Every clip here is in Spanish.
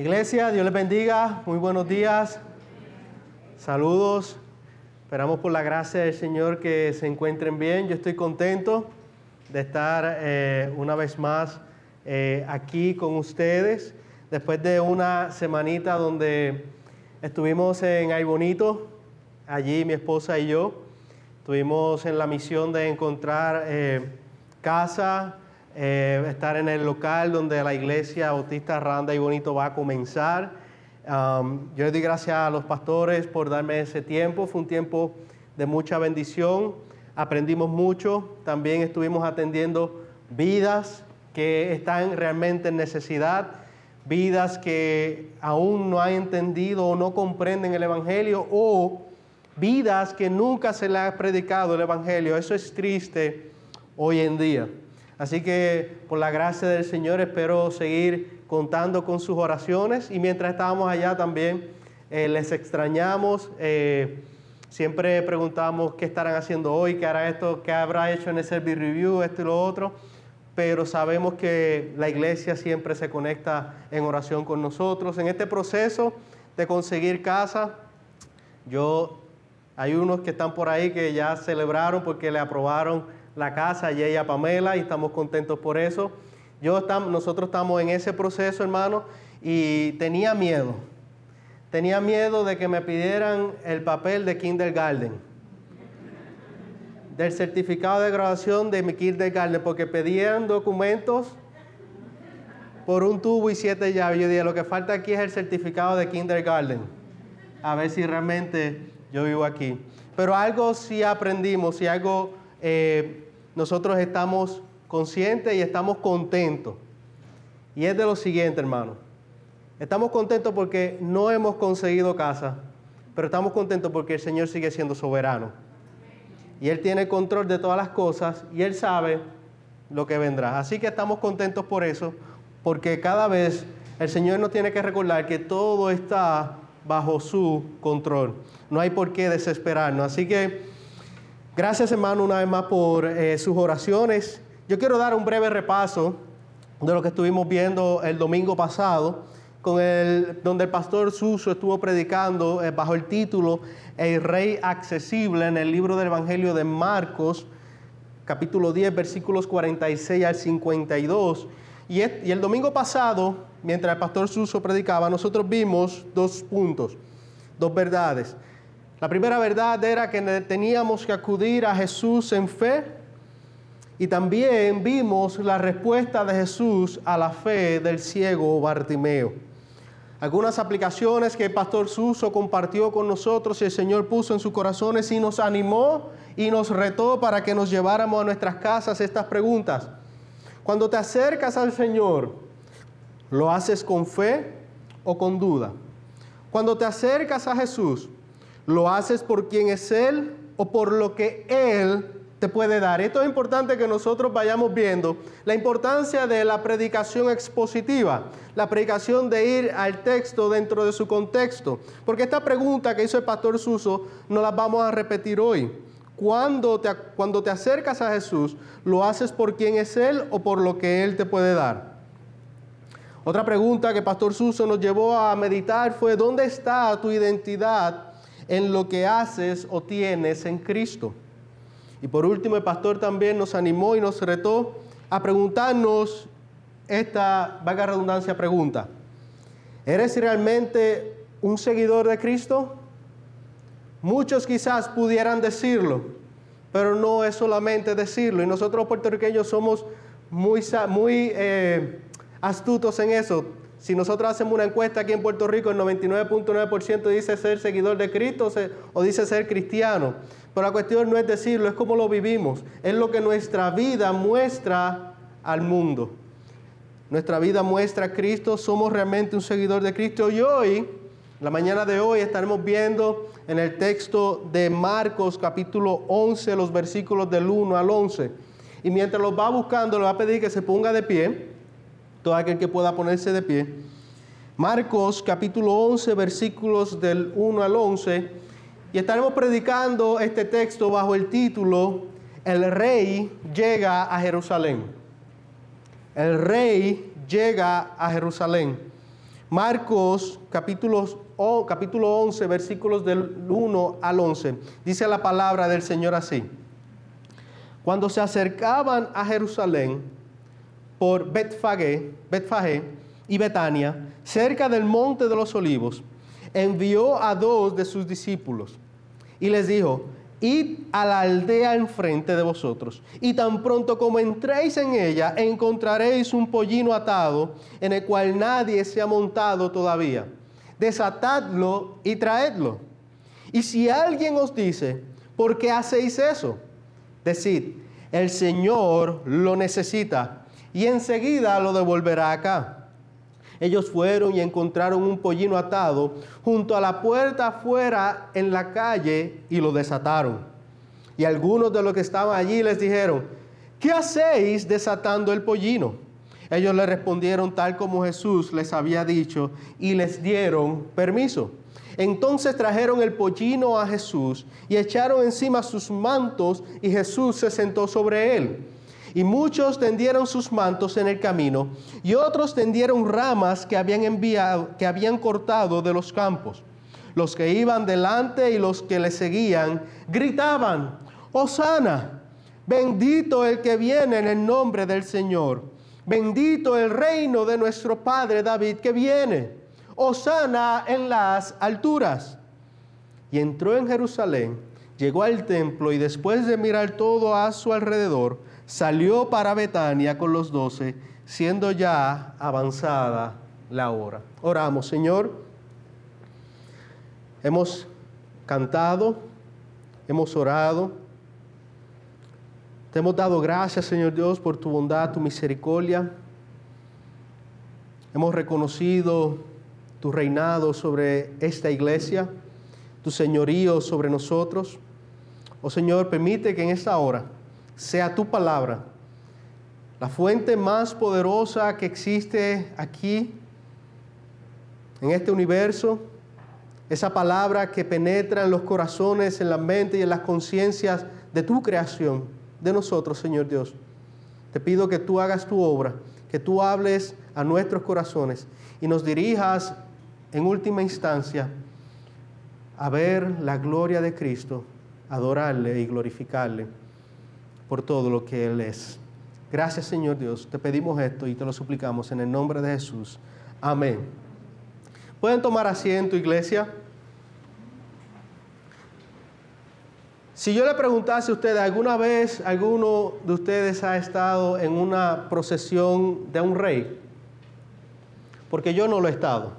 Iglesia, Dios les bendiga, muy buenos días, saludos, esperamos por la gracia del Señor que se encuentren bien, yo estoy contento de estar eh, una vez más eh, aquí con ustedes, después de una semanita donde estuvimos en Ay Bonito, allí mi esposa y yo, estuvimos en la misión de encontrar eh, casa, eh, estar en el local donde la iglesia Bautista Randa y Bonito va a comenzar. Um, yo le doy gracias a los pastores por darme ese tiempo, fue un tiempo de mucha bendición, aprendimos mucho, también estuvimos atendiendo vidas que están realmente en necesidad, vidas que aún no han entendido o no comprenden el Evangelio o vidas que nunca se le ha predicado el Evangelio. Eso es triste hoy en día. Así que por la gracia del Señor espero seguir contando con sus oraciones y mientras estábamos allá también eh, les extrañamos. Eh, siempre preguntamos qué estarán haciendo hoy, qué hará esto, qué habrá hecho en el service review, esto y lo otro. Pero sabemos que la iglesia siempre se conecta en oración con nosotros. En este proceso de conseguir casa, yo hay unos que están por ahí que ya celebraron porque le aprobaron la casa a ella Pamela y estamos contentos por eso. Yo estamos, nosotros estamos en ese proceso, hermano, y tenía miedo. Tenía miedo de que me pidieran el papel de kindergarten, del certificado de graduación de mi kindergarten, porque pedían documentos por un tubo y siete llaves. Yo dije, lo que falta aquí es el certificado de kindergarten, a ver si realmente yo vivo aquí. Pero algo sí aprendimos y algo eh, nosotros estamos conscientes y estamos contentos. Y es de lo siguiente, hermano. Estamos contentos porque no hemos conseguido casa, pero estamos contentos porque el Señor sigue siendo soberano. Y Él tiene control de todas las cosas y Él sabe lo que vendrá. Así que estamos contentos por eso, porque cada vez el Señor nos tiene que recordar que todo está bajo su control. No hay por qué desesperarnos. Así que Gracias hermano una vez más por eh, sus oraciones. Yo quiero dar un breve repaso de lo que estuvimos viendo el domingo pasado, con el, donde el pastor Suso estuvo predicando eh, bajo el título El Rey Accesible en el libro del Evangelio de Marcos, capítulo 10, versículos 46 al 52. Y, y el domingo pasado, mientras el pastor Suso predicaba, nosotros vimos dos puntos, dos verdades. La primera verdad era que teníamos que acudir a Jesús en fe y también vimos la respuesta de Jesús a la fe del ciego Bartimeo. Algunas aplicaciones que el pastor Suso compartió con nosotros y el Señor puso en sus corazones y nos animó y nos retó para que nos lleváramos a nuestras casas estas preguntas. Cuando te acercas al Señor, ¿lo haces con fe o con duda? Cuando te acercas a Jesús, ¿Lo haces por quien es Él o por lo que Él te puede dar? Esto es importante que nosotros vayamos viendo la importancia de la predicación expositiva, la predicación de ir al texto dentro de su contexto. Porque esta pregunta que hizo el pastor Suso no la vamos a repetir hoy. Cuando te, cuando te acercas a Jesús, ¿lo haces por quien es Él o por lo que Él te puede dar? Otra pregunta que Pastor Suso nos llevó a meditar fue, ¿dónde está tu identidad en lo que haces o tienes en Cristo. Y por último, el pastor también nos animó y nos retó a preguntarnos esta, vaga redundancia, pregunta. ¿Eres realmente un seguidor de Cristo? Muchos quizás pudieran decirlo, pero no es solamente decirlo. Y nosotros puertorriqueños somos muy, eh, astutos en eso. Si nosotros hacemos una encuesta aquí en Puerto Rico, el 99.9% dice ser seguidor de Cristo o dice ser cristiano. Pero la cuestión no es decirlo, es cómo lo vivimos. Es lo que nuestra vida muestra al mundo. Nuestra vida muestra a Cristo, somos realmente un seguidor de Cristo. Y hoy, la mañana de hoy, estaremos viendo en el texto de Marcos capítulo 11, los versículos del 1 al 11. Y mientras los va buscando, le va a pedir que se ponga de pie todo aquel que pueda ponerse de pie. Marcos capítulo 11, versículos del 1 al 11, y estaremos predicando este texto bajo el título El rey llega a Jerusalén. El rey llega a Jerusalén. Marcos capítulo, capítulo 11, versículos del 1 al 11. Dice la palabra del Señor así. Cuando se acercaban a Jerusalén por Betfagé, Betfagé y Betania, cerca del monte de los olivos, envió a dos de sus discípulos y les dijo, id a la aldea enfrente de vosotros, y tan pronto como entréis en ella, encontraréis un pollino atado en el cual nadie se ha montado todavía. Desatadlo y traedlo. Y si alguien os dice, ¿por qué hacéis eso? Decid, el Señor lo necesita y enseguida lo devolverá acá. Ellos fueron y encontraron un pollino atado junto a la puerta afuera en la calle y lo desataron. Y algunos de los que estaban allí les dijeron, ¿qué hacéis desatando el pollino? Ellos le respondieron tal como Jesús les había dicho y les dieron permiso. Entonces trajeron el pollino a Jesús y echaron encima sus mantos y Jesús se sentó sobre él. Y muchos tendieron sus mantos en el camino, y otros tendieron ramas que habían enviado, que habían cortado de los campos. Los que iban delante y los que le seguían gritaban: Hosana, bendito el que viene en el nombre del Señor. Bendito el reino de nuestro padre David que viene. Hosana en las alturas. Y entró en Jerusalén, llegó al templo y después de mirar todo a su alrededor, salió para Betania con los doce, siendo ya avanzada la hora. Oramos, Señor. Hemos cantado, hemos orado. Te hemos dado gracias, Señor Dios, por tu bondad, tu misericordia. Hemos reconocido tu reinado sobre esta iglesia, tu señorío sobre nosotros. Oh Señor, permite que en esta hora sea tu palabra, la fuente más poderosa que existe aquí, en este universo, esa palabra que penetra en los corazones, en la mente y en las conciencias de tu creación, de nosotros, Señor Dios. Te pido que tú hagas tu obra, que tú hables a nuestros corazones y nos dirijas en última instancia a ver la gloria de Cristo, adorarle y glorificarle por todo lo que Él es. Gracias Señor Dios, te pedimos esto y te lo suplicamos en el nombre de Jesús. Amén. ¿Pueden tomar asiento, iglesia? Si yo le preguntase a ustedes, ¿alguna vez alguno de ustedes ha estado en una procesión de un rey? Porque yo no lo he estado.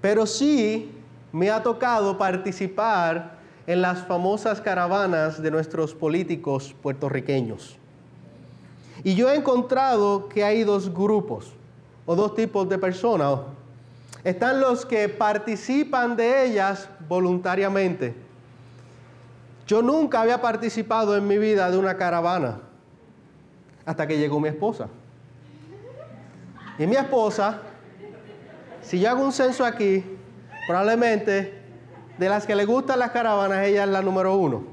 Pero sí me ha tocado participar en las famosas caravanas de nuestros políticos puertorriqueños. Y yo he encontrado que hay dos grupos o dos tipos de personas. Están los que participan de ellas voluntariamente. Yo nunca había participado en mi vida de una caravana hasta que llegó mi esposa. Y mi esposa, si yo hago un censo aquí, probablemente de las que le gustan las caravanas, ella es la número uno.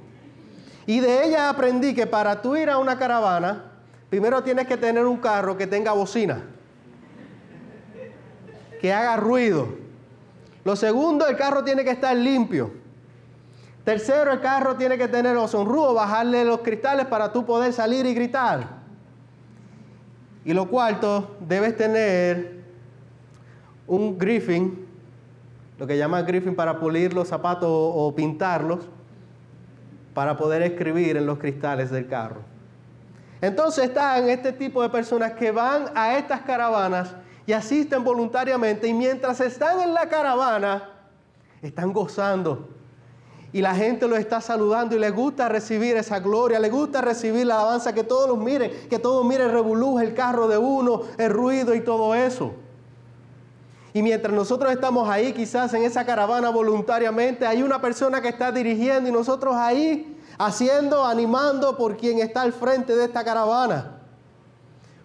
Y de ella aprendí que para tú ir a una caravana, primero tienes que tener un carro que tenga bocina, que haga ruido. Lo segundo, el carro tiene que estar limpio. Tercero, el carro tiene que tener los sonrudos, bajarle los cristales para tú poder salir y gritar. Y lo cuarto, debes tener un griffin lo que llaman griffin para pulir los zapatos o, pintarlos, para poder escribir en los cristales del carro. Entonces están este tipo de personas que van a estas caravanas y asisten voluntariamente y mientras están en la caravana, están gozando. Y la gente los está saludando y les gusta recibir esa gloria, les gusta recibir la alabanza, que todos los miren, que todos miren el el carro de uno, el ruido y todo eso. Y mientras nosotros estamos ahí, quizás en esa caravana voluntariamente, hay una persona que está dirigiendo y nosotros ahí haciendo, animando por quien está al frente de esta caravana.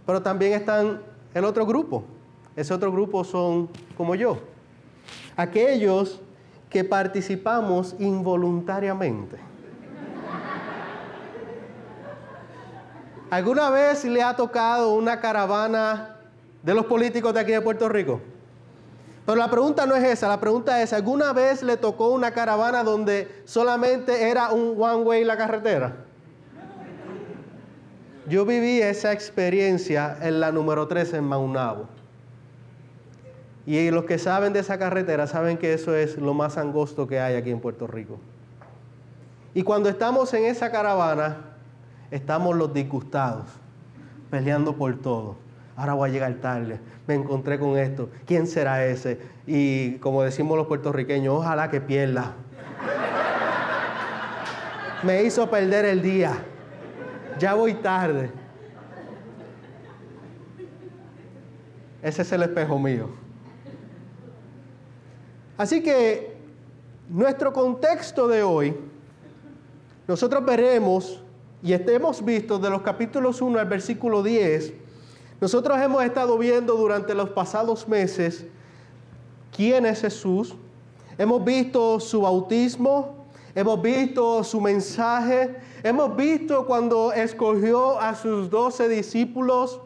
Pero también están el otro grupo. Ese otro grupo son como yo. Aquellos que participamos involuntariamente. ¿Alguna vez le ha tocado una caravana de los políticos de aquí de Puerto Rico. Pero la pregunta no es esa, la pregunta es, ¿alguna vez le tocó una caravana donde solamente era un one way la carretera? Yo viví esa experiencia en la número 3 en Maunabo. Y los que saben de esa carretera saben que eso es lo más angosto que hay aquí en Puerto Rico. Y cuando estamos en esa caravana, estamos los disgustados, peleando por todo. Ahora voy a llegar tarde, me encontré con esto, ¿quién será ese? Y como decimos los puertorriqueños, ojalá que pierda. me hizo perder el día, ya voy tarde. Ese es el espejo mío. Así que nuestro contexto de hoy, nosotros veremos, y hemos visto de los capítulos 1 al versículo 10, nosotros hemos estado viendo durante los pasados meses quién es Jesús, hemos visto su bautismo, hemos visto su mensaje, hemos visto cuando escogió a sus doce discípulos,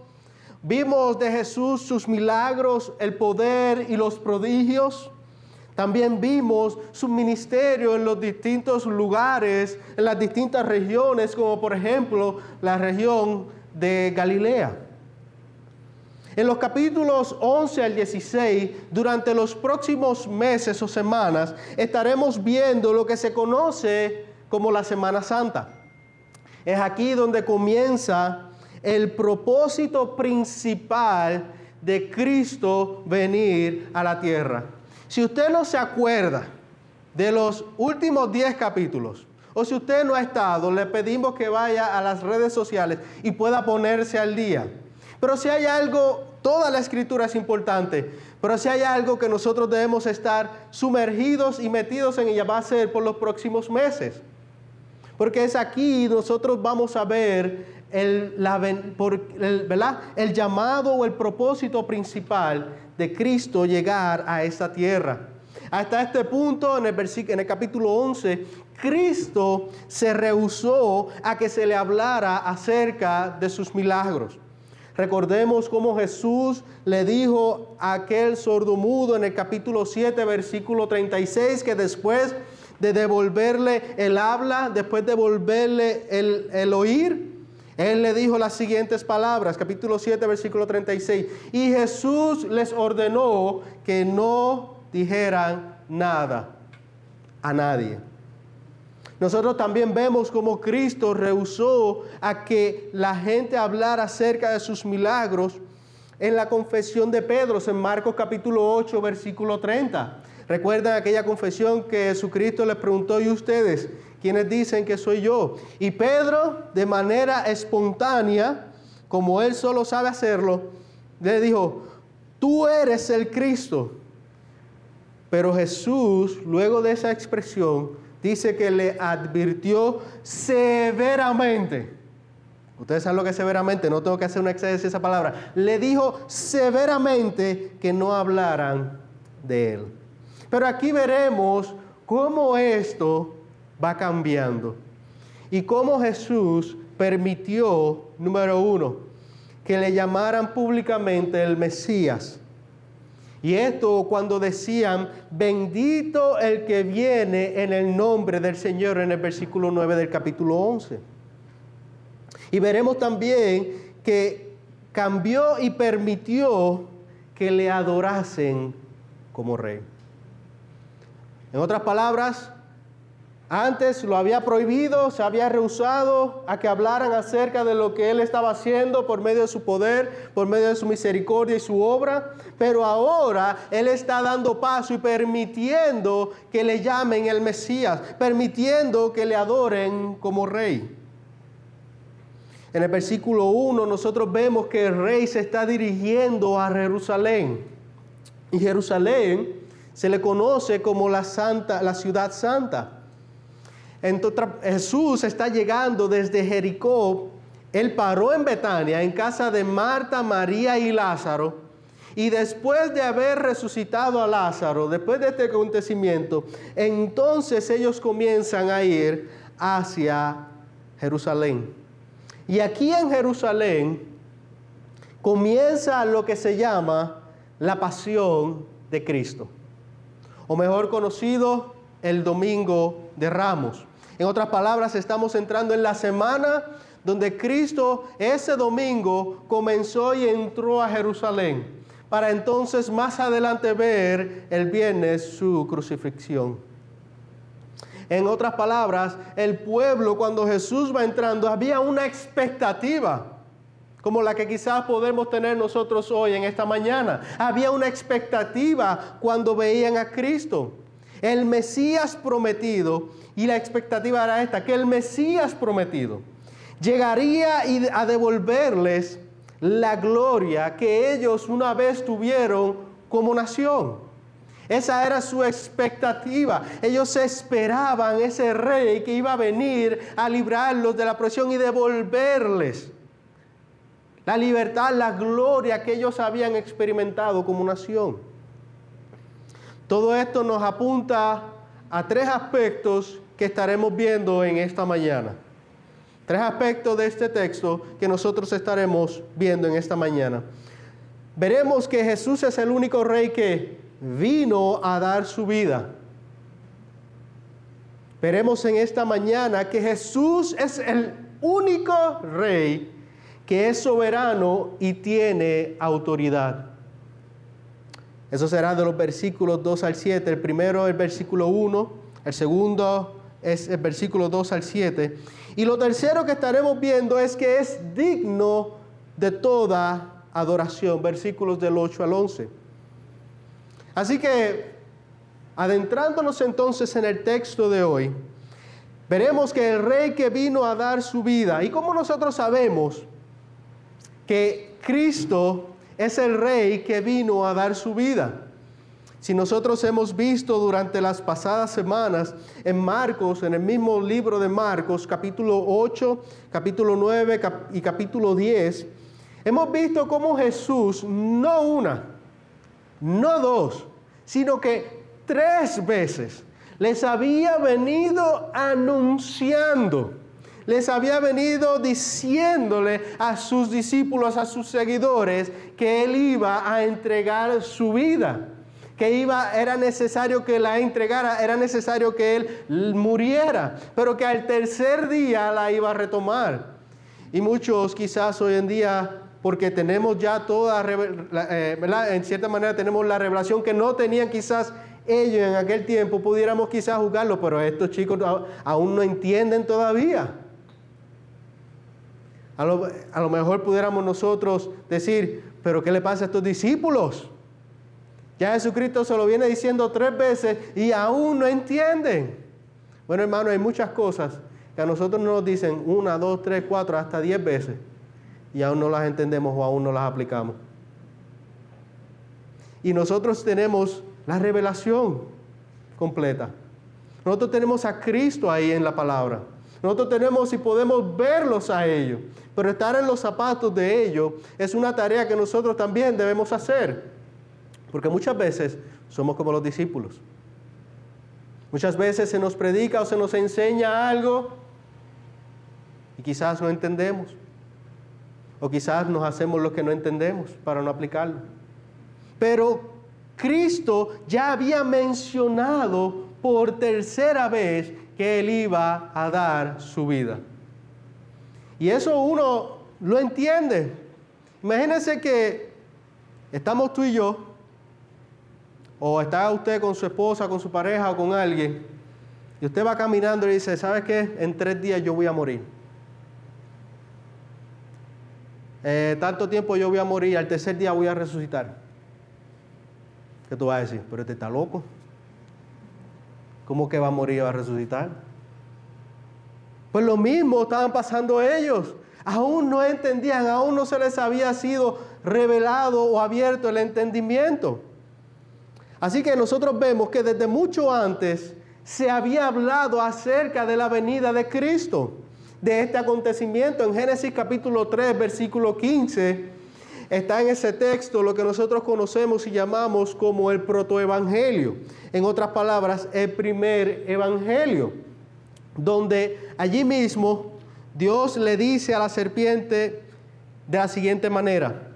vimos de Jesús sus milagros, el poder y los prodigios. También vimos su ministerio en los distintos lugares, en las distintas regiones, como por ejemplo la región de Galilea. En los capítulos 11 al 16, durante los próximos meses o semanas, estaremos viendo lo que se conoce como la Semana Santa. Es aquí donde comienza el propósito principal de Cristo venir a la tierra. Si usted no se acuerda de los últimos 10 capítulos, o si usted no ha estado, le pedimos que vaya a las redes sociales y pueda ponerse al día. Pero si hay algo, toda la escritura es importante, pero si hay algo que nosotros debemos estar sumergidos y metidos en ella, va a ser por los próximos meses. Porque es aquí nosotros vamos a ver el, el llamado o el propósito principal de Cristo llegar a esta tierra. Hasta este punto, en el, en el capítulo 11, Cristo se rehusó a que se le hablara acerca de sus milagros. Recordemos cómo Jesús le dijo a aquel sordomudo en el capítulo 7, versículo 36, que después de devolverle el habla, después de devolverle el, el oír, él le dijo las siguientes palabras, capítulo 7, versículo 36. Y Jesús les ordenó que no dijeran nada a nadie. Nosotros también vemos cómo Cristo rehusó a que la gente hablara acerca de sus milagros en la confesión de Pedro, en Marcos capítulo 8, versículo 30. Recuerdan aquella confesión que Jesucristo les preguntó, ¿y ustedes? quienes dicen que soy yo. Y Pedro, de manera espontánea, como él solo sabe hacerlo, le dijo, tú eres el Cristo. Pero Jesús, luego de esa expresión, dice que le advirtió severamente. Ustedes saben lo que es severamente, no tengo que hacer una de esa palabra. Le dijo severamente que no hablaran de él. Pero aquí veremos cómo esto va cambiando. Y cómo Jesús permitió, número uno, que le llamaran públicamente el Mesías. Y esto cuando decían, bendito el que viene en el nombre del Señor en el versículo 9 del capítulo 11. Y veremos también que cambió y permitió que le adorasen como rey. En otras palabras, antes lo había prohibido, se había rehusado a que hablaran acerca de lo que él estaba haciendo por medio de su poder, por medio de su misericordia y su obra, pero ahora él está dando paso y permitiendo que le llamen el Mesías, permitiendo que le adoren como rey. En el versículo 1 nosotros vemos que el rey se está dirigiendo a Jerusalén. Y Jerusalén se le conoce como la santa, la ciudad santa. Jesús está llegando desde Jericó. Él paró en Betania, en casa de Marta, María y Lázaro. Y después de haber resucitado a Lázaro, después de este acontecimiento, entonces ellos comienzan a ir hacia Jerusalén. Y aquí en Jerusalén, comienza lo que se llama la pasión de Cristo, o mejor conocido, el Domingo de Ramos. En otras palabras, estamos entrando en la semana donde Cristo ese domingo comenzó y entró a Jerusalén, para entonces más adelante ver el viernes su crucifixión. En otras palabras, el pueblo cuando Jesús va entrando había una expectativa como la que quizás podemos tener nosotros hoy en esta mañana. Había una expectativa cuando veían a Cristo. El Mesías prometido, y la expectativa era esta, que el Mesías prometido llegaría a devolverles la gloria que ellos una vez tuvieron como nación. Esa era su expectativa. Ellos esperaban ese rey que iba a venir a librarlos de la presión y devolverles la libertad, la gloria que ellos habían experimentado como nación. Todo esto nos apunta a tres aspectos que estaremos viendo en esta mañana. Tres aspectos de este texto que nosotros estaremos viendo en esta mañana. Veremos que Jesús es el único rey que vino a dar su vida. Veremos en esta mañana que Jesús es el único rey que es soberano y tiene autoridad. Eso será de los versículos 2 al 7. El primero es el versículo 1, el segundo es el versículo 2 al 7. Y lo tercero que estaremos viendo es que es digno de toda adoración, versículos del 8 al 11. Así que, adentrándonos entonces en el texto de hoy, veremos que el rey que vino a dar su vida, y como nosotros sabemos, que Cristo es el rey que vino a dar su vida. Si nosotros hemos visto durante las pasadas semanas en Marcos, en el mismo libro de Marcos, capítulo 8, capítulo 9 y capítulo 10, hemos visto cómo Jesús, no una, no dos, sino que tres veces les había venido anunciando les había venido diciéndole a sus discípulos, a sus seguidores, que él iba a entregar su vida, que iba, era necesario que la entregara, era necesario que él muriera, pero que al tercer día la iba a retomar. Y muchos quizás hoy en día porque tenemos ya toda, eh, En cierta manera tenemos la revelación que no tenían quizás ellos en aquel tiempo, pudiéramos quizás juzgarlo, pero estos chicos aún no entienden todavía. A lo, mejor pudiéramos nosotros decir, pero ¿qué le pasa a estos discípulos? Ya Jesucristo se lo viene diciendo tres veces y aún no entienden. Bueno, hermano, hay muchas cosas que a nosotros nos dicen una, dos, tres, cuatro, hasta diez veces y aún no las entendemos o aún no las aplicamos. Y nosotros tenemos la revelación completa. Nosotros tenemos a Cristo ahí en la palabra. Nosotros tenemos y podemos verlos a ellos, pero estar en los zapatos de ellos es una tarea que nosotros también debemos hacer, porque muchas veces somos como los discípulos. Muchas veces se nos predica o se nos enseña algo y quizás no entendemos. O quizás nos hacemos lo que no entendemos para no aplicarlo. Pero Cristo ya había mencionado por tercera vez que Él iba a dar su vida. Y eso uno lo entiende. Imagínense que estamos tú y yo, o está usted con su esposa, con su pareja o con alguien, y usted va caminando y dice, ¿sabes qué? En tres días yo voy a morir. Eh, tanto tiempo yo voy a morir, al tercer día voy a resucitar. ¿Qué tú vas a decir? Pero este está loco. ¿Cómo que va a morir va a resucitar? Pues lo mismo estaban pasando ellos. Aún no entendían, aún no se les había sido revelado o abierto el entendimiento. Así que nosotros vemos que desde mucho antes se había hablado acerca de la venida de Cristo, de este acontecimiento. En Génesis capítulo 3, versículo 15, está en ese texto lo que nosotros conocemos y llamamos como el protoevangelio. En otras palabras, el primer evangelio, donde allí mismo Dios le dice a la serpiente de la siguiente manera,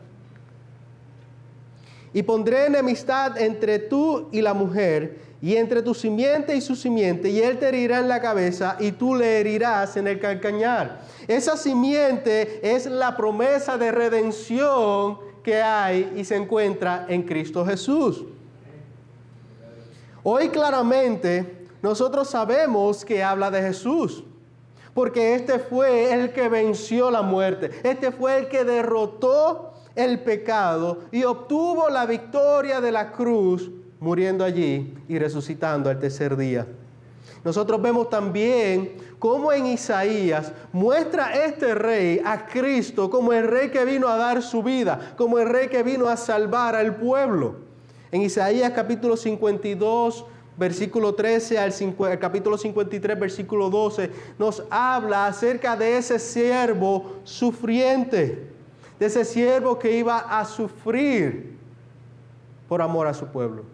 Y pondré enemistad entre tú y la mujer, y entre tu simiente y su simiente, y él te herirá en la cabeza, y tú le herirás en el calcañar. Esa simiente es la promesa de redención que hay y se encuentra en Cristo Jesús. Hoy claramente nosotros sabemos que habla de Jesús, porque este fue el que venció la muerte, este fue el que derrotó el pecado y obtuvo la victoria de la cruz muriendo allí y resucitando al tercer día. Nosotros vemos también cómo en Isaías muestra este rey a Cristo como el rey que vino a dar su vida, como el rey que vino a salvar al pueblo. En Isaías capítulo 52, versículo 13 al, capítulo 53, versículo 12, nos habla acerca de ese siervo sufriente, de ese siervo que iba a sufrir por amor a su pueblo.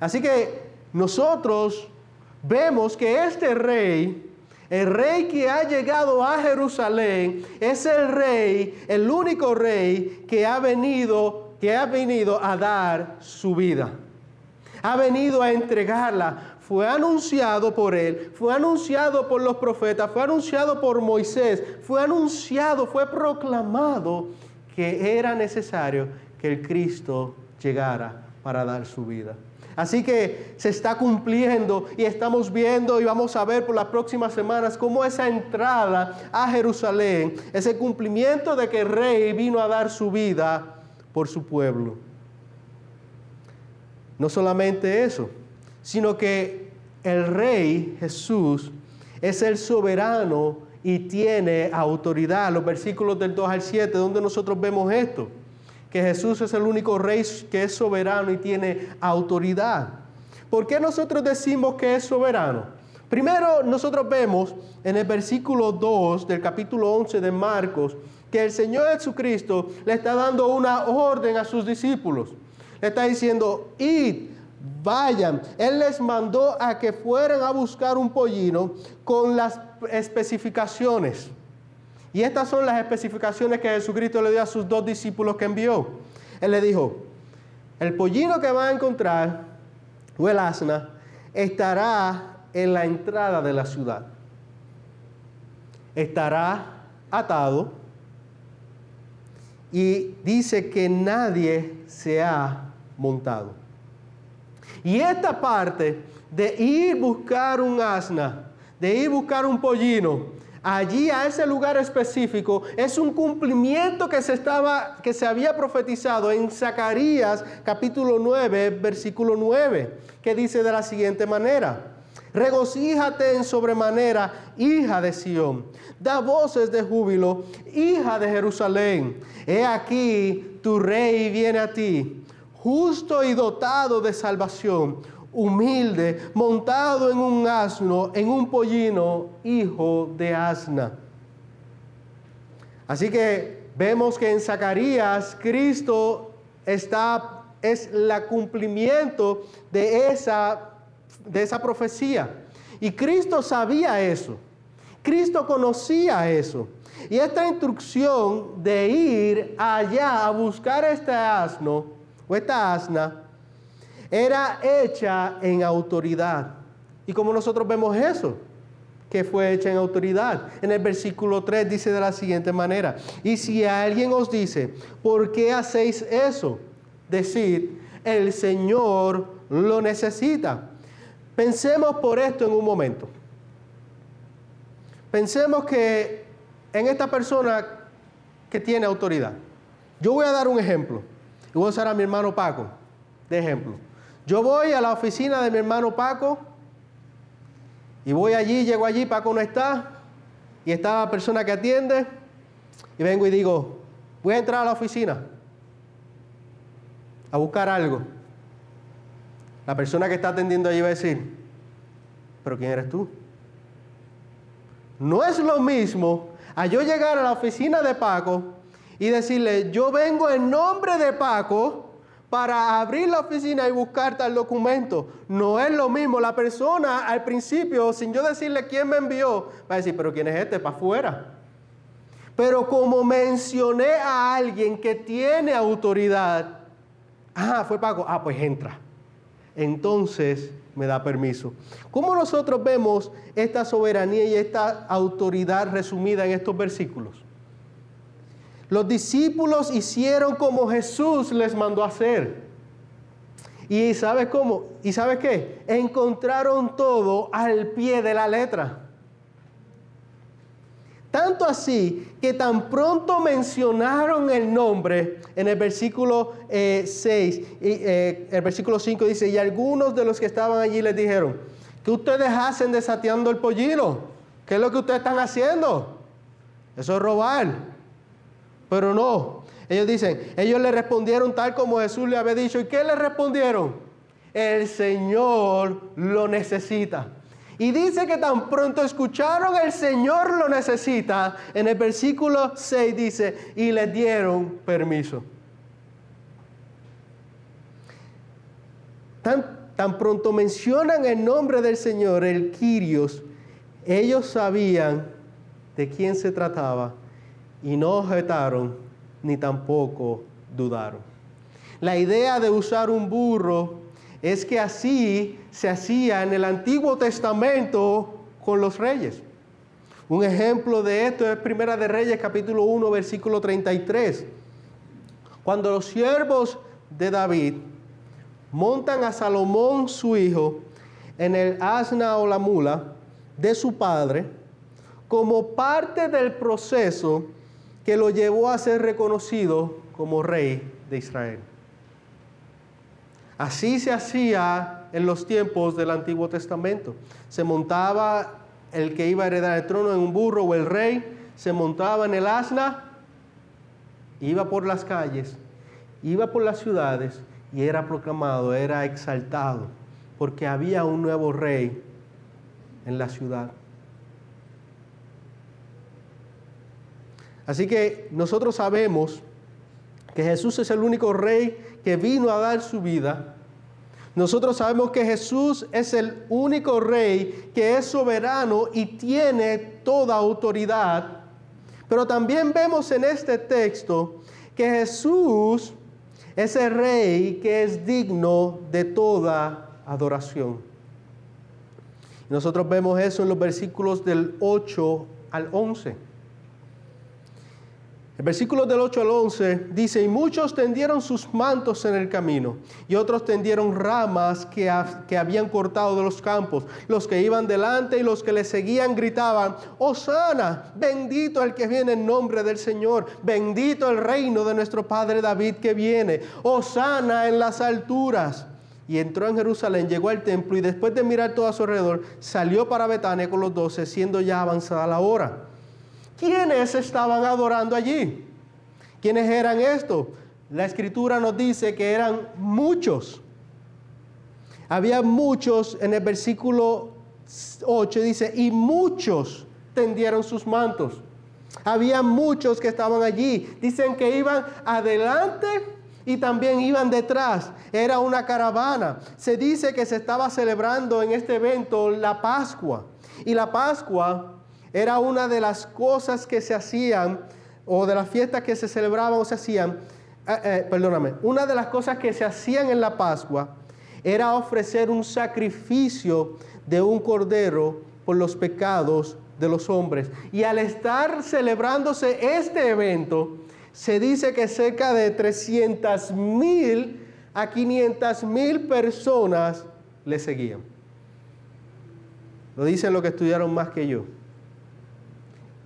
Así que nosotros vemos que este rey, el rey que ha llegado a Jerusalén, es el rey, el único rey que ha venido, que ha venido a dar su vida. Ha venido a entregarla. Fue anunciado por él, fue anunciado por los profetas, fue anunciado por Moisés, fue anunciado, fue proclamado que era necesario que el Cristo llegara para dar su vida. Así que se está cumpliendo y estamos viendo y vamos a ver por las próximas semanas cómo esa entrada a Jerusalén, ese cumplimiento de que el rey vino a dar su vida por su pueblo. No solamente eso, sino que el rey Jesús es el soberano y tiene autoridad. Los versículos del 2 al 7, donde nosotros vemos esto que Jesús es el único rey que es soberano y tiene autoridad. ¿Por qué nosotros decimos que es soberano? Primero, nosotros vemos en el versículo 2 del capítulo 11 de Marcos que el Señor Jesucristo le está dando una orden a sus discípulos. Le está diciendo, id, vayan. Él les mandó a que fueran a buscar un pollino con las especificaciones. Y estas son las especificaciones que Jesucristo le dio a sus dos discípulos que envió. Él le dijo, el pollino que va a encontrar, o el asna, estará en la entrada de la ciudad. Estará atado y dice que nadie se ha montado. Y esta parte de ir buscar un asna, de ir buscar un pollino, allí a ese lugar específico es un cumplimiento que se estaba que se había profetizado en Zacarías capítulo 9 versículo 9 que dice de la siguiente manera Regocíjate en sobremanera, hija de Sión. Da voces de júbilo, hija de Jerusalén. He aquí, tu rey viene a ti, justo y dotado de salvación humilde, montado en un asno, en un pollino, hijo de asna. Así que vemos que en Zacarías Cristo está, es el cumplimiento de esa, de esa profecía. Y Cristo sabía eso. Cristo conocía eso. Y esta instrucción de ir allá a buscar este asno o esta asna era hecha en autoridad. ¿Y como nosotros vemos eso? Que fue hecha en autoridad. En el versículo 3 dice de la siguiente manera, y si alguien os dice, ¿por qué hacéis eso? Decid, el Señor lo necesita. Pensemos por esto en un momento. Pensemos que en esta persona que tiene autoridad. Yo voy a dar un ejemplo. Y voy a usar a mi hermano Paco de ejemplo. Yo voy a la oficina de mi hermano Paco y voy allí, llego allí, Paco no está y está la persona que atiende y vengo y digo, voy a entrar a la oficina a buscar algo. La persona que está atendiendo allí va a decir, pero ¿quién eres tú? No es lo mismo a yo llegar a la oficina de Paco y decirle, yo vengo en nombre de Paco para abrir la oficina y buscar tal documento. No es lo mismo. La persona al principio, sin yo decirle quién me envió, va a decir, pero ¿quién es este? Para afuera. Pero como mencioné a alguien que tiene autoridad, ah, fue Paco, ah, pues entra. Entonces me da permiso. ¿Cómo nosotros vemos esta soberanía y esta autoridad resumida en estos versículos? Los discípulos hicieron como Jesús les mandó hacer. ¿Y sabes cómo? ¿Y sabes qué? Encontraron todo al pie de la letra. Tanto así que tan pronto mencionaron el nombre, en el versículo 6, eh, eh, el versículo 5 dice, y algunos de los que estaban allí les dijeron, que ustedes hacen desateando el pollino, ¿qué es lo que ustedes están haciendo? Eso es robar. Pero no, ellos dicen, ellos le respondieron tal como Jesús le había dicho, ¿y qué le respondieron? El Señor lo necesita. Y dice que tan pronto escucharon el Señor lo necesita, en el versículo 6 dice, y le dieron permiso. Tan, tan pronto mencionan el nombre del Señor, el Quirios, ellos sabían de quién se trataba y no objetaron ni tampoco dudaron. La idea de usar un burro es que así se hacía en el Antiguo Testamento con los reyes. Un ejemplo de esto es Primera de Reyes capítulo 1 versículo 33. Cuando los siervos de David montan a Salomón su hijo en el asna o la mula de su padre como parte del proceso que lo llevó a ser reconocido como rey de Israel. Así se hacía en los tiempos del Antiguo Testamento. Se montaba el que iba a heredar el trono en un burro o el rey, se montaba en el asna, iba por las calles, iba por las ciudades y era proclamado, era exaltado, porque había un nuevo rey en la ciudad. Así que nosotros sabemos que Jesús es el único rey que vino a dar su vida. Nosotros sabemos que Jesús es el único rey que es soberano y tiene toda autoridad. Pero también vemos en este texto que Jesús es el rey que es digno de toda adoración. Nosotros vemos eso en los versículos del 8 al 11. El versículo del 8 al 11 dice, y muchos tendieron sus mantos en el camino, y otros tendieron ramas que, que, habían cortado de los campos. Los que iban delante y los que le seguían gritaban, Osana, bendito el que viene en nombre del Señor, bendito el reino de nuestro Padre David que viene, Osana en las alturas. Y entró en Jerusalén, llegó al templo y después de mirar todo a su alrededor, salió para Betania con los doce, siendo ya avanzada la hora. ¿Quiénes estaban adorando allí? ¿Quiénes eran estos? La escritura nos dice que eran muchos. Había muchos, en el versículo 8 dice, y muchos tendieron sus mantos. Había muchos que estaban allí. Dicen que iban adelante y también iban detrás. Era una caravana. Se dice que se estaba celebrando en este evento la Pascua. Y la Pascua era una de las cosas que se hacían, o de las fiestas que se celebraban o se hacían, eh, eh, perdóname, una de las cosas que se hacían en la Pascua era ofrecer un sacrificio de un cordero por los pecados de los hombres. Y al estar celebrándose este evento, se dice que cerca de 300 mil a 500 mil personas le seguían. Lo dicen los que estudiaron más que yo.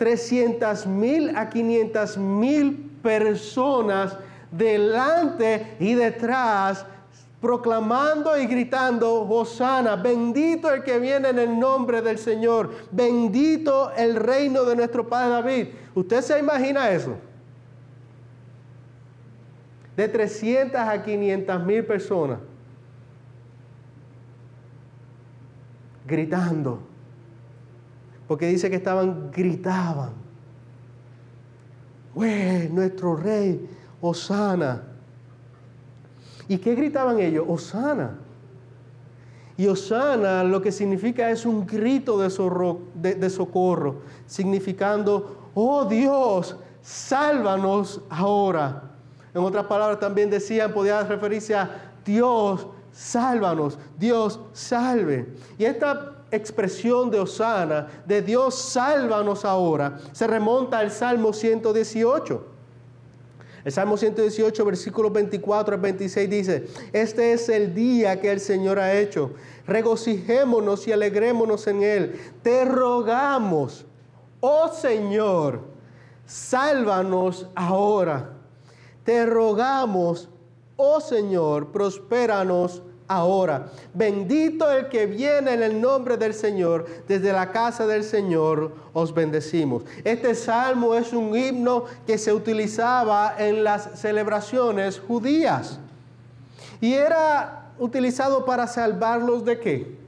300 mil a 500 mil personas delante y detrás, proclamando y gritando, Hosana, bendito el que viene en el nombre del Señor, bendito el reino de nuestro Padre David. ¿Usted se imagina eso? De 300 a 500 mil personas gritando porque dice que estaban, gritaban. ¡Wey, nuestro rey, Osana! ¿Y qué gritaban ellos? Osana. Y Osana lo que significa es un grito de, socorro, significando oh Dios, sálvanos ahora. En otras palabras también decían, podía referirse a Dios, sálvanos, Dios salve. Y esta expresión de Osana, de Dios sálvanos ahora, se remonta al Salmo 118. El Salmo 118, versículos 24 al 26 dice, este es el día que el Señor ha hecho. Regocijémonos y alegrémonos en él. Te rogamos, oh Señor, sálvanos ahora. Te rogamos, oh Señor, prospéranos ahora. Bendito el que viene en el nombre del Señor, desde la casa del Señor os bendecimos. Este salmo es un himno que se utilizaba en las celebraciones judías y era utilizado para salvarlos de qué?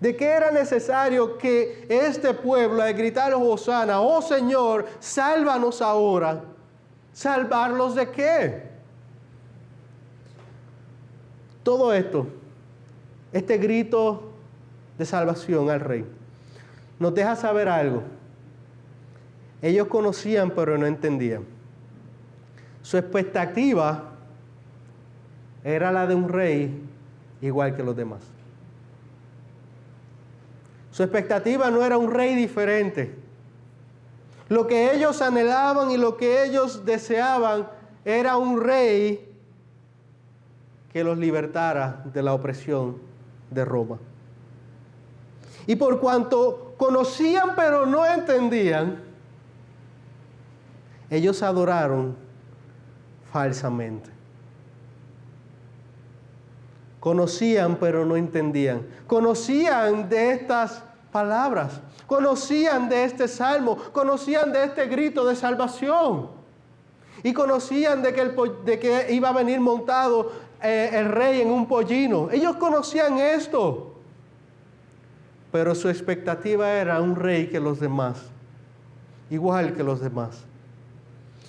de qué era necesario que este pueblo, al gritar Hosanna, oh Señor, sálvanos ahora. ¿Salvarlos de qué? Todo esto, este grito de salvación al rey, nos deja saber algo. Ellos conocían pero no entendían. Su expectativa era la de un rey igual que los demás. Su expectativa no era un rey diferente. Lo que ellos anhelaban y lo que ellos deseaban era un rey que los libertara de la opresión de Roma. Y por cuanto conocían pero no entendían, ellos adoraron falsamente. Conocían pero no entendían. Conocían de estas palabras, conocían de este salmo, conocían de este grito de salvación. Y conocían de que, el, de que iba a venir montado eh, el rey en un pollino. Ellos conocían esto. Pero su expectativa era un rey que los demás, igual que los demás.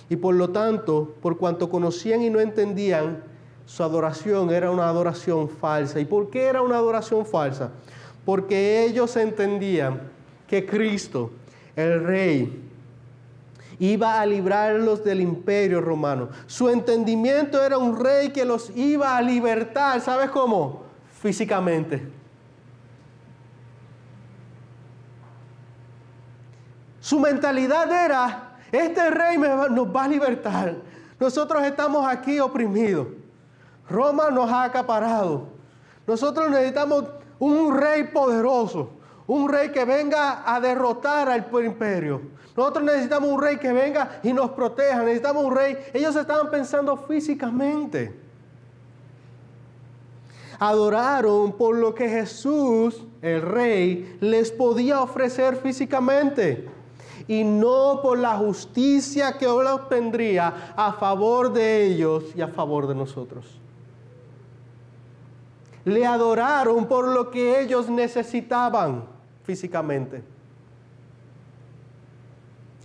Y por lo tanto, por cuanto conocían y no entendían, su adoración era una adoración falsa. ¿Y por qué era una adoración falsa? Porque ellos entendían que Cristo, el rey, iba a librarlos del imperio romano. Su entendimiento era un rey que los iba a libertar, ¿sabes cómo? Físicamente. Su mentalidad era, este rey nos va a libertar. Nosotros estamos aquí oprimidos. Roma nos ha acaparado. Nosotros necesitamos un rey poderoso, un rey que venga a derrotar al imperio. Nosotros necesitamos un rey que venga y nos proteja. Necesitamos un rey. Ellos estaban pensando físicamente. Adoraron por lo que Jesús, el rey, les podía ofrecer físicamente. Y no por la justicia que obtendría a favor de ellos y a favor de nosotros. Le adoraron por lo que ellos necesitaban físicamente.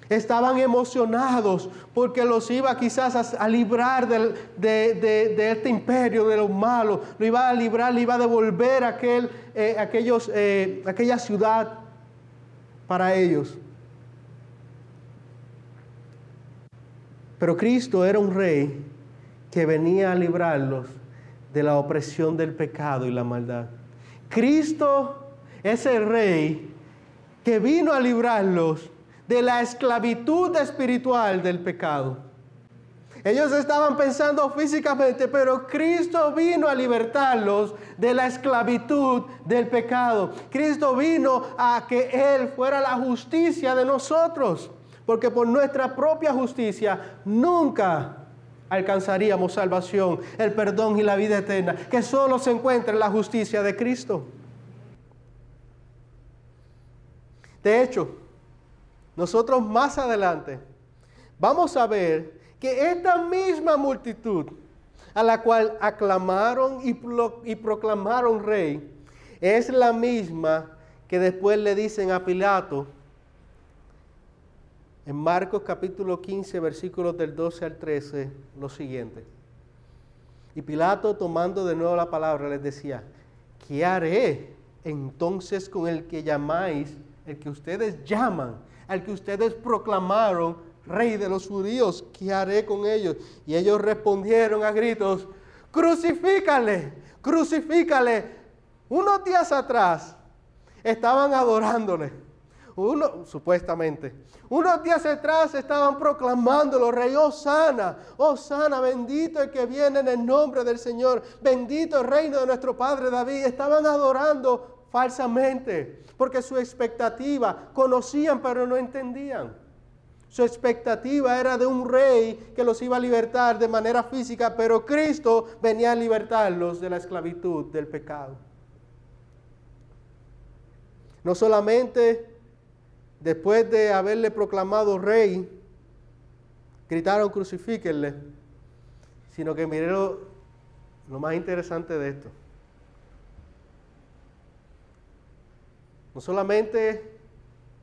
Estaban emocionados porque los iba quizás a, librar de, este imperio, de los malos. Lo iba a librar, le iba a devolver aquel, eh, aquellos, eh, aquella ciudad para ellos. Pero Cristo era un rey que venía a librarlos de la opresión del pecado y la maldad. Cristo es el rey que vino a librarlos de la esclavitud espiritual del pecado. Ellos estaban pensando físicamente, pero Cristo vino a libertarlos de la esclavitud del pecado. Cristo vino a que Él fuera la justicia de nosotros, porque por nuestra propia justicia nunca alcanzaríamos salvación, el perdón y la vida eterna, que solo se encuentra en la justicia de Cristo. De hecho, nosotros más adelante vamos a ver que esta misma multitud a la cual aclamaron y, proclamaron rey es la misma que después le dicen a Pilato en Marcos capítulo 15 versículos del 12 al 13 lo siguiente. Y Pilato tomando de nuevo la palabra les decía, ¿qué haré entonces con el que llamáis el que ustedes llaman, al que ustedes proclamaron rey de los judíos, ¿qué haré con ellos? Y ellos respondieron a gritos, crucifícale, crucifícale. Unos días atrás estaban adorándole, uno, supuestamente. Unos días atrás estaban proclamándolo, rey Osana, Osana, bendito el que viene en el nombre del Señor, bendito el reino de nuestro Padre David. Estaban adorando falsamente, porque su expectativa conocían pero no entendían. Su expectativa era de un rey que los iba a libertar de manera física, pero Cristo venía a libertarlos de la esclavitud, del pecado. No solamente después de haberle proclamado rey, gritaron crucifíquenle, sino que miren lo, lo más interesante de esto. No solamente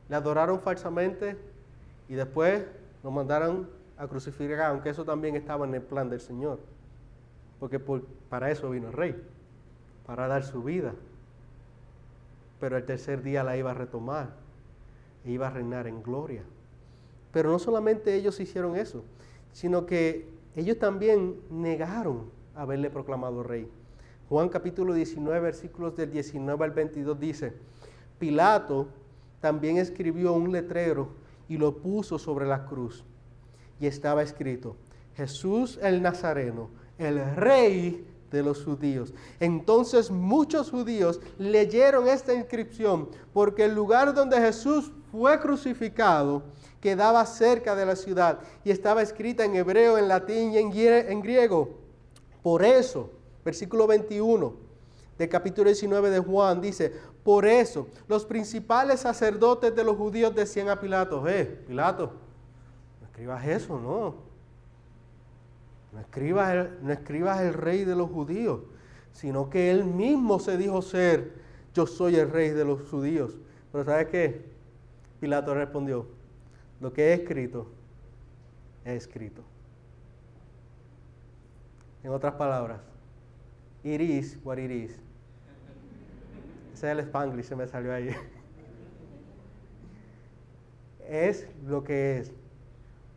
le adoraron falsamente, y después nos mandaron a crucificar, aunque eso también estaba en el plan del Señor. Porque para eso vino el rey, para dar su vida. Pero el tercer día la iba a retomar e iba a reinar en gloria. Pero no solamente ellos hicieron eso, sino que ellos también negaron haberle proclamado rey. Juan capítulo 19, versículos del 19 al 22 dice, Pilato también escribió un letrero y lo puso sobre la cruz. Y estaba escrito, Jesús el Nazareno, el rey de los judíos. Entonces muchos judíos leyeron esta inscripción porque el lugar donde Jesús fue crucificado quedaba cerca de la ciudad y estaba escrita en hebreo, en latín y en griego. Por eso, versículo 21 del capítulo 19 de Juan dice, por eso, los principales sacerdotes de los judíos decían a Pilato, eh, Pilato, no escribas eso, no. No escribas, el, no escribas el rey de los judíos, sino que él mismo se dijo ser, yo soy el rey de los judíos. Pero ¿sabes qué? Pilato respondió, lo que he escrito, he escrito. En otras palabras, iris what it ese es el Spanglish, se me salió ahí. es lo que es.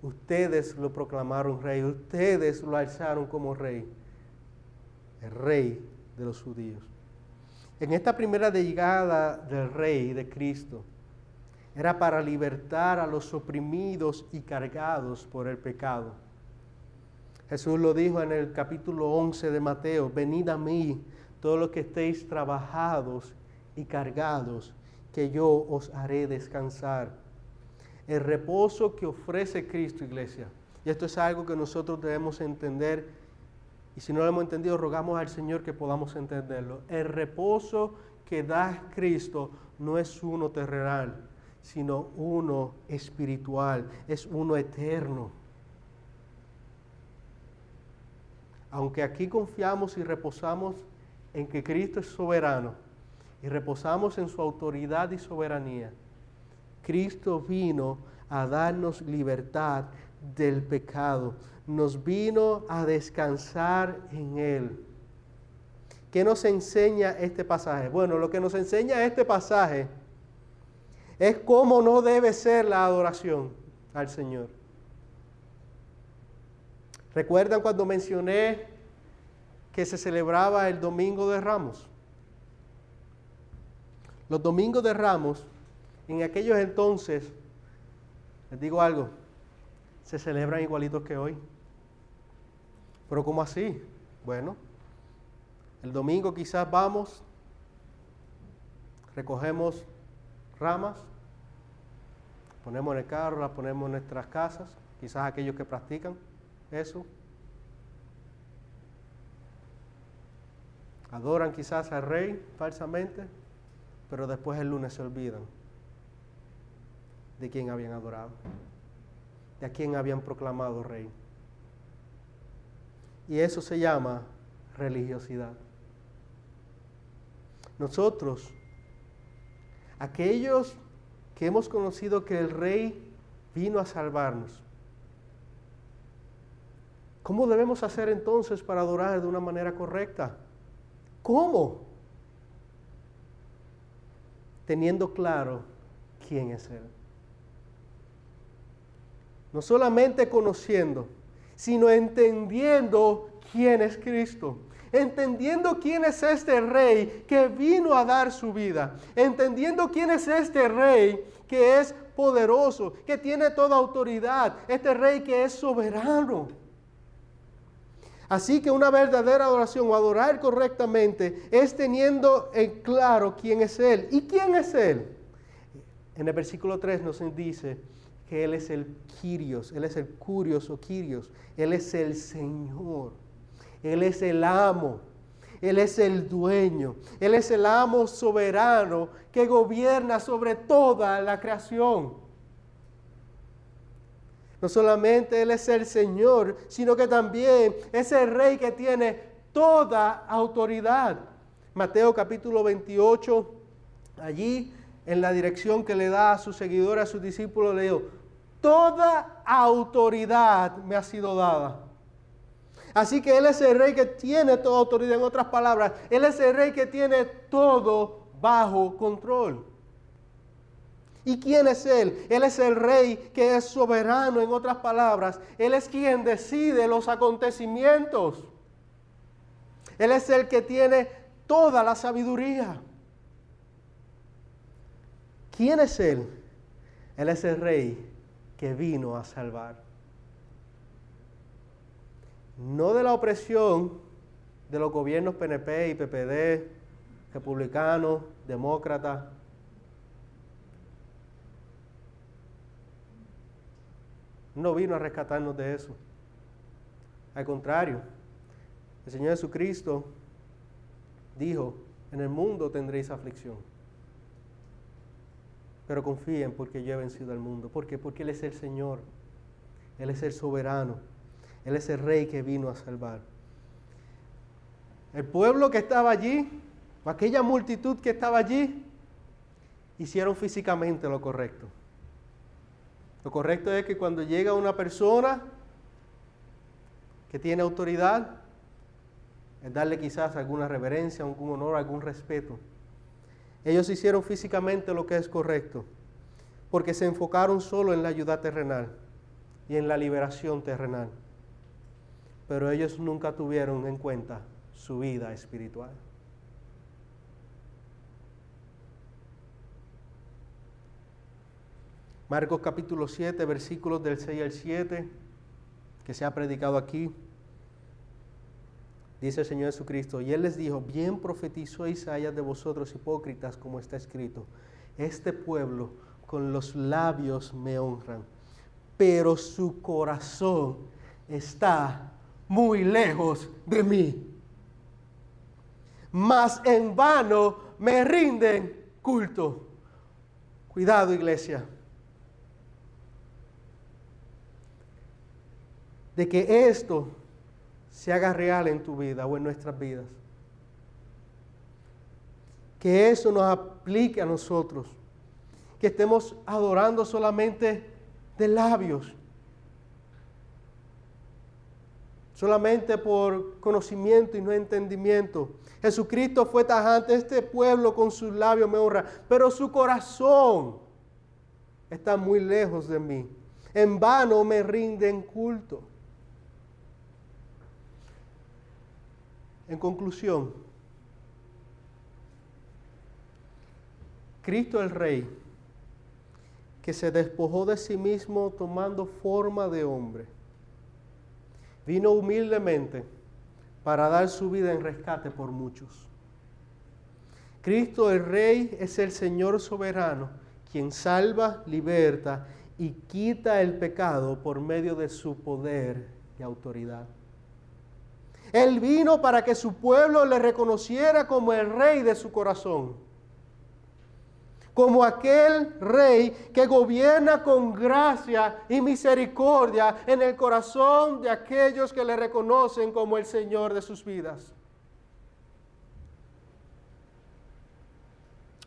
Ustedes lo proclamaron rey, ustedes lo alzaron como rey, el rey de los judíos. En esta primera llegada del rey de Cristo, era para libertar a los oprimidos y cargados por el pecado. Jesús lo dijo en el capítulo 11 de Mateo, venid a mí todos los que estéis trabajados y cargados, que yo os haré descansar. El reposo que ofrece Cristo, iglesia. Y esto es algo que nosotros debemos entender. Y si no lo hemos entendido, rogamos al Señor que podamos entenderlo. El reposo que da Cristo no es uno terrenal, sino uno espiritual, es uno eterno. Aunque aquí confiamos y reposamos en que Cristo es soberano, y reposamos en su autoridad y soberanía, Cristo vino a darnos libertad del pecado, nos vino a descansar en Él. ¿Qué nos enseña este pasaje? Bueno, lo que nos enseña este pasaje es cómo no debe ser la adoración al Señor. ¿Recuerdan cuando mencioné que se celebraba el Domingo de Ramos? Los domingos de ramos, en aquellos entonces, les digo algo, se celebran igualitos que hoy. Pero ¿cómo así? Bueno, el domingo quizás vamos, recogemos ramas, ponemos en el carro, las ponemos en nuestras casas, quizás aquellos que practican eso. Adoran quizás al rey falsamente, pero después el lunes se olvidan de quién habían adorado, de a quién habían proclamado rey. Y eso se llama religiosidad. Nosotros, aquellos que hemos conocido que el rey vino a salvarnos, ¿cómo debemos hacer entonces para adorar de una manera correcta? ¿Cómo? Teniendo claro quién es Él. No solamente conociendo, sino entendiendo quién es Cristo. Entendiendo quién es este rey que vino a dar su vida. Entendiendo quién es este rey que es poderoso, que tiene toda autoridad. Este rey que es soberano. Así que una verdadera adoración o adorar correctamente es teniendo en claro quién es Él. ¿Y quién es Él? En el versículo 3 nos dice que Él es el Kyrios, Él es el Curios o Kyrios, Él es el Señor, Él es el amo, Él es el dueño, Él es el amo soberano que gobierna sobre toda la creación. No solamente Él es el Señor, sino que también es el Rey que tiene toda autoridad. Mateo capítulo 28, allí en la dirección que le da a sus seguidores, a sus discípulos, le dijo, toda autoridad me ha sido dada. Así que Él es el rey que tiene toda autoridad. En otras palabras, Él es el rey que tiene todo bajo control. ¿Y quién es Él? Él es el rey que es soberano, en otras palabras. Él es quien decide los acontecimientos. Él es el que tiene toda la sabiduría. ¿Quién es Él? Él es el rey que vino a salvar. No de la opresión de los gobiernos PNP y PPD, republicanos, demócratas, no vino a rescatarnos de eso. Al contrario, el Señor Jesucristo dijo, en el mundo tendréis aflicción. Pero confíen porque yo he vencido al mundo. ¿Por qué? Porque Él es el Señor. Él es el soberano. Él es el rey que vino a salvar. El pueblo que estaba allí, aquella multitud que estaba allí, hicieron físicamente lo correcto. Lo correcto es que cuando llega una persona que tiene autoridad, es darle quizás alguna reverencia, algún honor, algún respeto. Ellos hicieron físicamente lo que es correcto, porque se enfocaron solo en la ayuda terrenal y en la liberación terrenal. Pero ellos nunca tuvieron en cuenta su vida espiritual. Marcos capítulo 7, versículos del 6 al 7, que se ha predicado aquí. Dice el Señor Jesucristo, y Él les dijo, bien profetizó Isaías de vosotros hipócritas, como está escrito, este pueblo con los labios me honran, pero su corazón está muy lejos de mí. Mas en vano me rinden culto. Cuidado iglesia. De que esto se haga real en tu vida o en nuestras vidas. Que eso nos aplique a nosotros. Que estemos adorando solamente de labios. Solamente por conocimiento y no entendimiento. Jesucristo fue tajante. Este pueblo con sus labios me honra. Pero su corazón está muy lejos de mí. En vano me rinden culto. En conclusión, Cristo el Rey, que se despojó de sí mismo tomando forma de hombre, vino humildemente para dar su vida en rescate por muchos. Cristo el Rey es el Señor soberano, quien salva, liberta y quita el pecado por medio de su poder y autoridad. Él vino para que su pueblo le reconociera como el rey de su corazón. Como aquel rey que gobierna con gracia y misericordia en el corazón de aquellos que le reconocen como el Señor de sus vidas.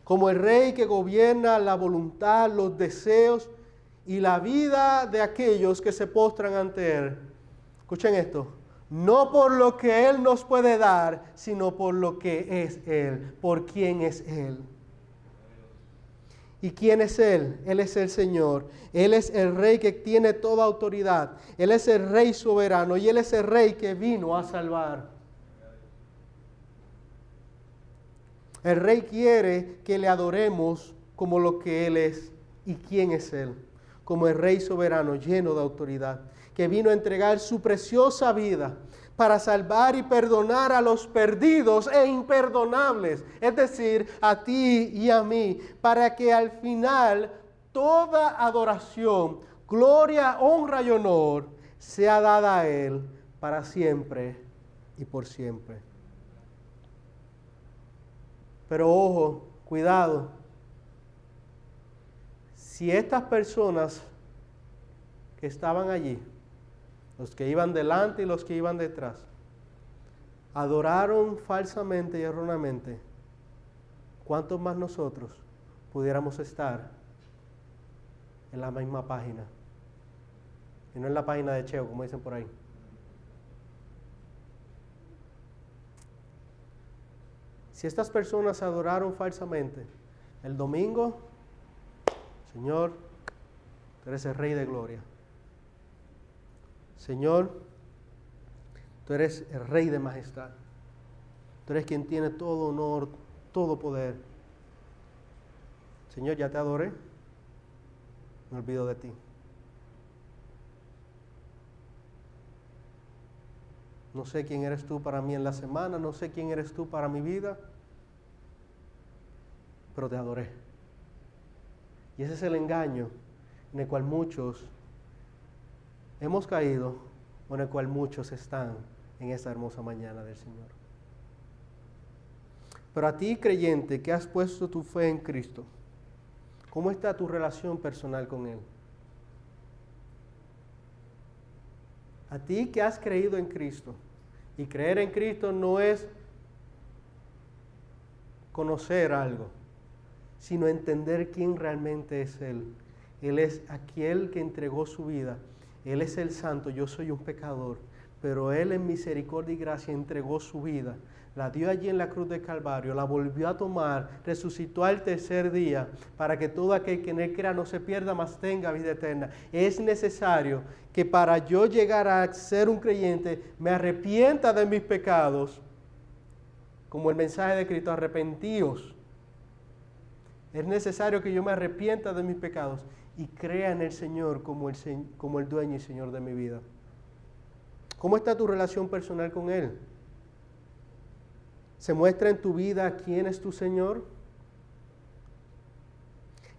Como el rey que gobierna la voluntad, los deseos y la vida de aquellos que se postran ante Él. Escuchen esto no por lo que Él nos puede dar, sino por lo que es Él, por quién es Él. ¿Y quién es Él? Él es el Señor. Él es el Rey que tiene toda autoridad. Él es el Rey soberano y Él es el Rey que vino a salvar. El Rey quiere que le adoremos como lo que Él es. ¿Y quién es Él? Como el Rey soberano lleno de autoridad, que vino a entregar su preciosa vida para salvar y perdonar a los perdidos e imperdonables, es decir, a ti y a mí, para que al final toda adoración, gloria, honra y honor sea dada a Él para siempre y por siempre. Pero ojo, cuidado, si estas personas que estaban allí, los que iban delante y los que iban detrás, adoraron falsamente y erróneamente, ¿cuántos más nosotros pudiéramos estar en la misma página? Y no en la página de Cheo, como dicen por ahí. Si estas personas adoraron falsamente, el domingo, Señor, tú eres el Rey de Gloria. Señor, tú eres el Rey de Majestad. Tú eres quien tiene todo honor, todo poder. Señor, ya te adoré. Me olvido de ti. No sé quién eres tú para mí en la semana, no sé quién eres tú para mi vida, pero te adoré. Y ese es el engaño en el cual muchos hemos caído en el cual muchos están en esta hermosa mañana del Señor. Pero a ti, creyente, que has puesto tu fe en Cristo, ¿cómo está tu relación personal con Él? A ti que has creído en Cristo, y creer en Cristo no es conocer algo, sino entender quién realmente es Él. Él es aquel que entregó su vida él es el santo, yo soy un pecador, pero Él en misericordia y gracia entregó su vida, la dio allí en la cruz del Calvario, la volvió a tomar, resucitó al tercer día, para que todo aquel que en Él crea no se pierda, mas tenga vida eterna. Es necesario que para yo llegar a ser un creyente me arrepienta de mis pecados, como el mensaje de Cristo, arrepentíos. Es necesario que yo me arrepienta de mis pecados y crea en el Señor como el, como el dueño y Señor de mi vida. ¿Cómo está tu relación personal con Él? ¿Se muestra en tu vida quién es tu Señor?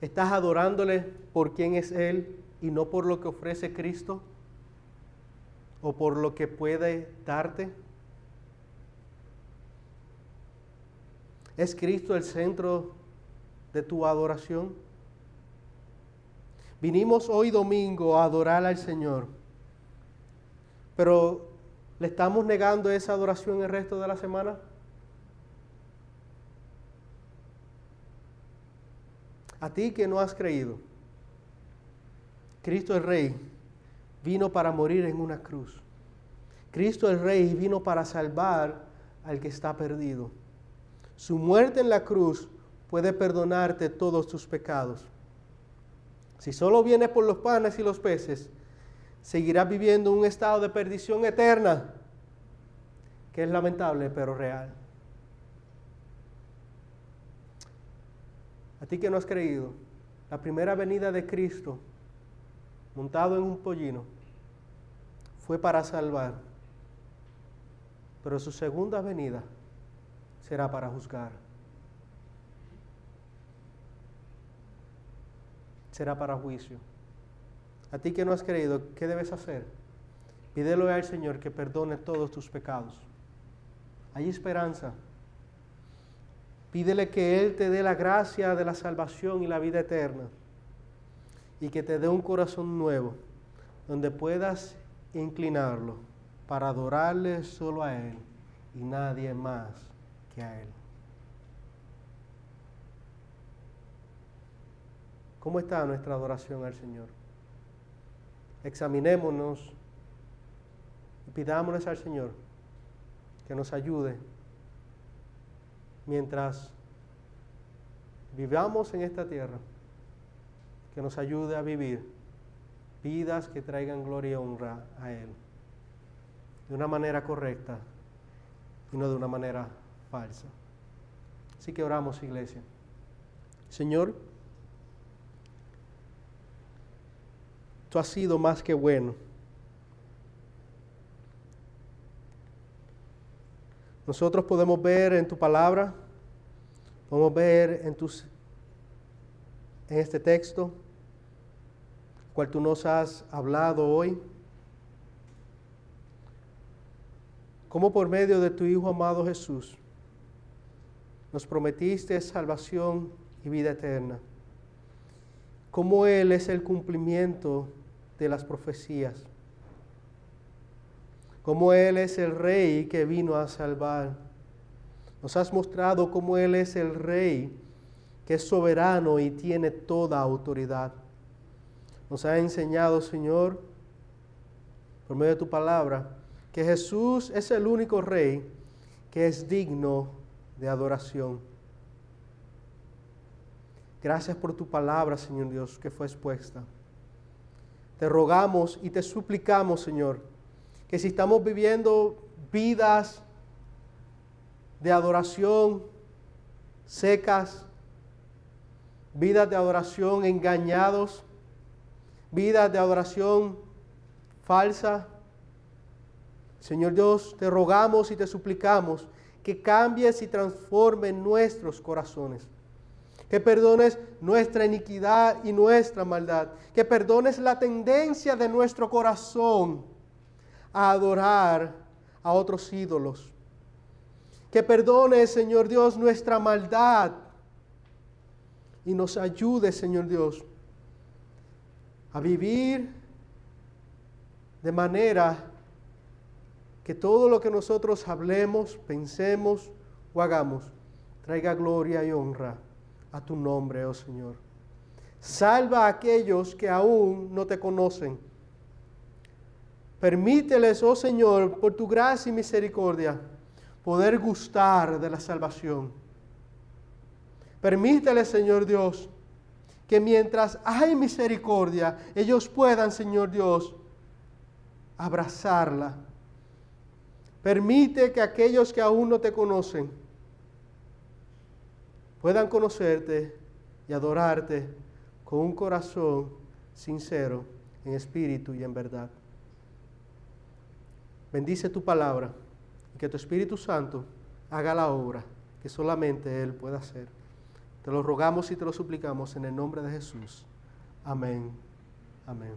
¿Estás adorándole por quién es Él y no por lo que ofrece Cristo? ¿O por lo que puede darte? ¿Es Cristo el centro de tu adoración? Vinimos hoy domingo a adorar al Señor, pero ¿le estamos negando esa adoración el resto de la semana? A ti que no has creído, Cristo el Rey vino para morir en una cruz. Cristo el Rey vino para salvar al que está perdido. Su muerte en la cruz puede perdonarte todos tus pecados. Si solo vienes por los panes y los peces, seguirás viviendo un estado de perdición eterna, que es lamentable pero real. A ti que no has creído, la primera venida de Cristo, montado en un pollino, fue para salvar, pero su segunda venida será para juzgar. Será para juicio. A ti que no has creído, ¿qué debes hacer? Pídelo al Señor que perdone todos tus pecados. Hay esperanza. Pídele que Él te dé la gracia de la salvación y la vida eterna. Y que te dé un corazón nuevo, donde puedas inclinarlo para adorarle solo a Él y nadie más que a Él. ¿Cómo está nuestra adoración al Señor? Examinémonos y pidámonos al Señor que nos ayude mientras vivamos en esta tierra que nos ayude a vivir vidas que traigan gloria y honra a Él, de una manera correcta y no de una manera falsa. Así que oramos, iglesia. Señor, tú has sido más que bueno. Nosotros podemos ver en tu palabra, podemos ver en, tus, en este texto, cual tú nos has hablado hoy, cómo por medio de tu Hijo amado Jesús nos prometiste salvación y vida eterna, cómo Él es el cumplimiento de las profecías como Él es el Rey que vino a salvar. Nos has mostrado cómo Él es el Rey que es soberano y tiene toda autoridad. Nos ha enseñado, Señor, por medio de tu palabra, que Jesús es el único Rey que es digno de adoración. Gracias por tu palabra, Señor Dios, que fue expuesta. Te rogamos y te suplicamos, Señor, que si estamos viviendo vidas de adoración secas, vidas de adoración engañados, vidas de adoración falsa, Señor Dios, te rogamos y te suplicamos que cambies y transformes nuestros corazones. Que perdones nuestra iniquidad y nuestra maldad. Que perdones la tendencia de nuestro corazón a adorar a otros ídolos. Que perdone, Señor Dios, nuestra maldad y nos ayude, Señor Dios, a vivir de manera que todo lo que nosotros hablemos, pensemos o hagamos traiga gloria y honra a tu nombre, oh Señor. Salva a aquellos que aún no te conocen Permíteles, oh Señor, por tu gracia y misericordia, poder gustar de la salvación. Permíteles, Señor Dios, que mientras hay misericordia, ellos puedan, Señor Dios, abrazarla. Permite que aquellos que aún no te conocen puedan conocerte y adorarte con un corazón sincero, en espíritu y en verdad. Bendice tu palabra y que tu Espíritu Santo haga la obra que solamente Él puede hacer. Te lo rogamos y te lo suplicamos en el nombre de Jesús. Amén. Amén.